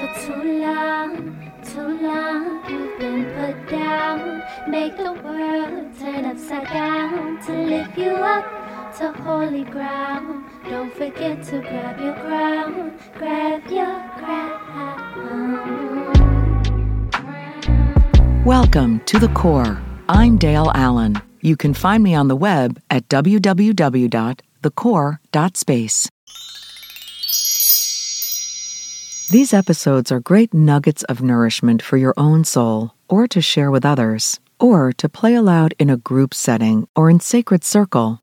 For too long, too long, you've been put down. Make the world turn upside down to lift you up to holy ground. Don't forget to grab your crown, grab your crown. Welcome to The Core. I'm Dale Allen. You can find me on the web at www.thecore.space. These episodes are great nuggets of nourishment for your own soul, or to share with others, or to play aloud in a group setting or in sacred circle.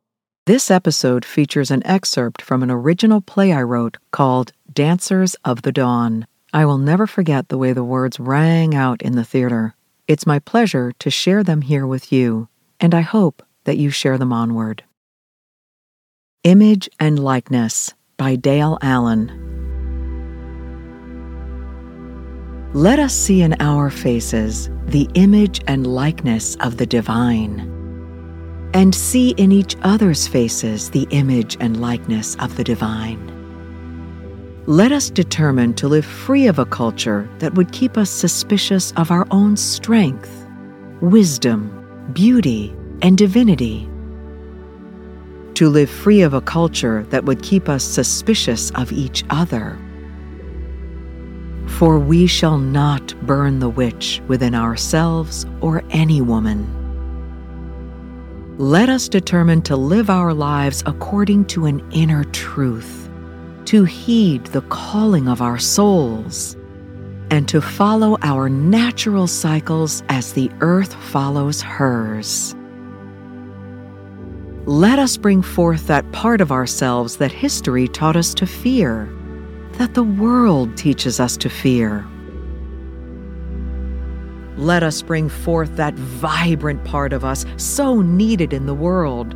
This episode features an excerpt from an original play I wrote called Dancers of the Dawn. I will never forget the way the words rang out in the theater. It's my pleasure to share them here with you, and I hope that you share them onward. Image and Likeness by Dale Allen. Let us see in our faces the image and likeness of the divine, and see in each other's faces the image and likeness of the divine. Let us determine to live free of a culture that would keep us suspicious of our own strength, wisdom, beauty, and divinity. To live free of a culture that would keep us suspicious of each other for we shall not burn the witch within ourselves or any woman. Let us determine to live our lives according to an inner truth, to heed the calling of our souls, and to follow our natural cycles as the earth follows hers. Let us bring forth that part of ourselves that history taught us to fear that the world teaches us to fear. Let us bring forth that vibrant part of us so needed in the world,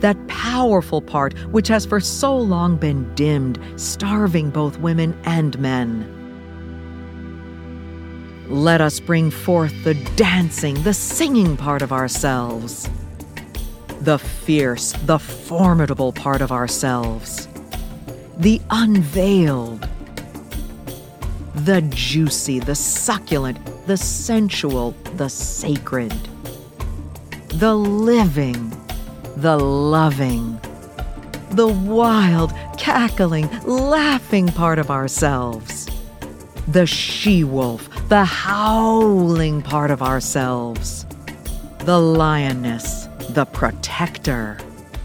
that powerful part which has for so long been dimmed, starving both women and men. Let us bring forth the dancing, the singing part of ourselves, the fierce, the formidable part of ourselves the unveiled, the juicy, the succulent, the sensual, the sacred, the living, the loving, the wild, cackling, laughing part of ourselves, the she wolf, the howling part of ourselves, the lioness, the protector,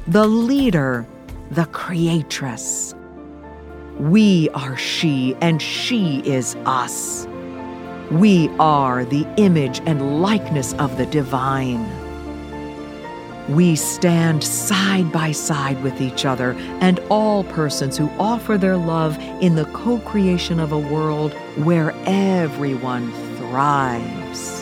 the leader, the creatress we are she, and she is us. We are the image and likeness of the divine. We stand side by side with each other and all persons who offer their love in the co creation of a world where everyone thrives.